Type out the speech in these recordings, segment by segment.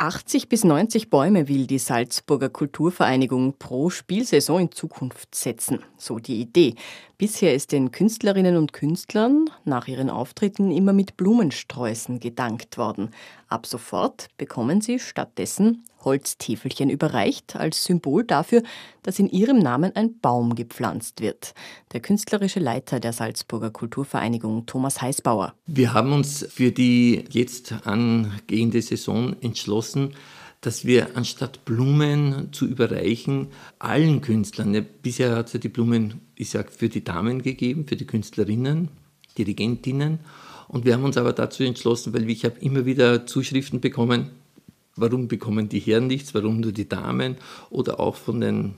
80 bis 90 Bäume will die Salzburger Kulturvereinigung pro Spielsaison in Zukunft setzen. So die Idee. Bisher ist den Künstlerinnen und Künstlern nach ihren Auftritten immer mit Blumensträußen gedankt worden. Ab sofort bekommen sie stattdessen Holztäfelchen überreicht, als Symbol dafür, dass in ihrem Namen ein Baum gepflanzt wird. Der künstlerische Leiter der Salzburger Kulturvereinigung, Thomas Heißbauer. Wir haben uns für die jetzt angehende Saison entschlossen, dass wir anstatt Blumen zu überreichen, allen Künstlern, ja, bisher hat es ja die Blumen, ich sag, für die Damen gegeben, für die Künstlerinnen, Dirigentinnen. Und wir haben uns aber dazu entschlossen, weil ich habe immer wieder Zuschriften bekommen, warum bekommen die Herren nichts, warum nur die Damen? Oder auch von den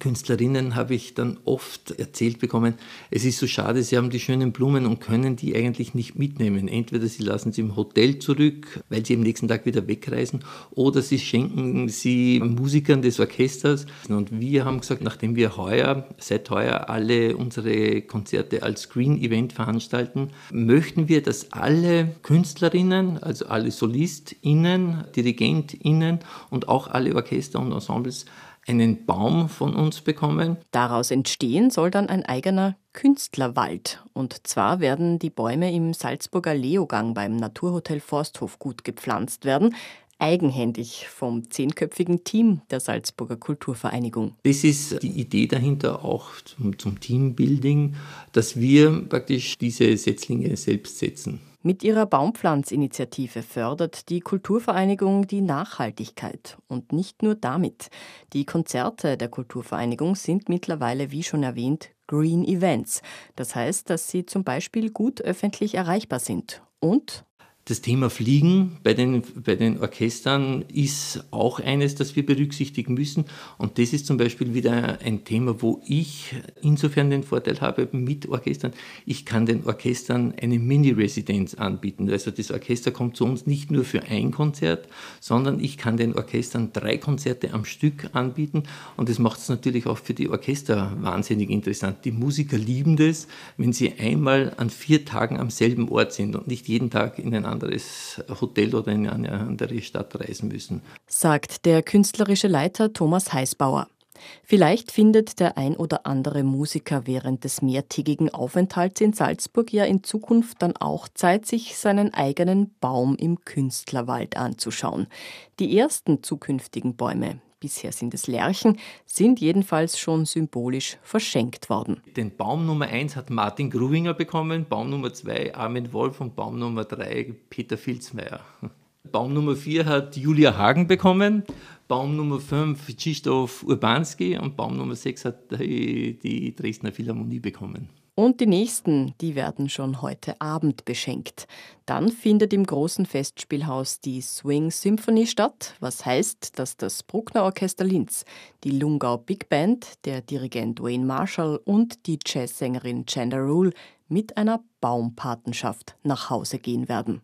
Künstlerinnen habe ich dann oft erzählt bekommen, es ist so schade, sie haben die schönen Blumen und können die eigentlich nicht mitnehmen. Entweder sie lassen sie im Hotel zurück, weil sie am nächsten Tag wieder wegreisen, oder sie schenken sie Musikern des Orchesters. Und wir haben gesagt, nachdem wir heuer, seit heuer alle unsere Konzerte als Green Event veranstalten, möchten wir, dass alle Künstlerinnen, also alle SolistInnen, DirigentInnen und auch alle Orchester und Ensembles einen Baum von uns bekommen. Daraus entstehen soll dann ein eigener Künstlerwald. Und zwar werden die Bäume im Salzburger Leogang beim Naturhotel Forsthof gut gepflanzt werden eigenhändig vom zehnköpfigen Team der Salzburger Kulturvereinigung. Das ist die Idee dahinter auch zum, zum Teambuilding, dass wir praktisch diese Setzlinge selbst setzen. Mit ihrer Baumpflanzinitiative fördert die Kulturvereinigung die Nachhaltigkeit. Und nicht nur damit. Die Konzerte der Kulturvereinigung sind mittlerweile, wie schon erwähnt, Green Events. Das heißt, dass sie zum Beispiel gut öffentlich erreichbar sind und das Thema Fliegen bei den, bei den Orchestern ist auch eines, das wir berücksichtigen müssen. Und das ist zum Beispiel wieder ein Thema, wo ich insofern den Vorteil habe mit Orchestern. Ich kann den Orchestern eine Mini-Residenz anbieten. Also das Orchester kommt zu uns nicht nur für ein Konzert, sondern ich kann den Orchestern drei Konzerte am Stück anbieten. Und das macht es natürlich auch für die Orchester wahnsinnig interessant. Die Musiker lieben das, wenn sie einmal an vier Tagen am selben Ort sind und nicht jeden Tag in ein anderes Hotel oder in eine andere Stadt reisen müssen. Sagt der künstlerische Leiter Thomas Heißbauer. Vielleicht findet der ein oder andere Musiker während des mehrtägigen Aufenthalts in Salzburg ja in Zukunft dann auch Zeit, sich seinen eigenen Baum im Künstlerwald anzuschauen. Die ersten zukünftigen Bäume, bisher sind es Lerchen, sind jedenfalls schon symbolisch verschenkt worden. Den Baum Nummer 1 hat Martin Gruwinger bekommen, Baum Nummer 2 Armin Wolf und Baum Nummer 3 Peter Filzmeier. Baum Nummer 4 hat Julia Hagen bekommen, Baum Nummer 5 Krzysztof Urbanski und Baum Nummer 6 hat die, die Dresdner Philharmonie bekommen. Und die nächsten, die werden schon heute Abend beschenkt. Dann findet im großen Festspielhaus die Swing Symphony statt, was heißt, dass das Bruckner Orchester Linz, die Lungau Big Band, der Dirigent Wayne Marshall und die Jazzsängerin Chanda Rule mit einer Baumpatenschaft nach Hause gehen werden.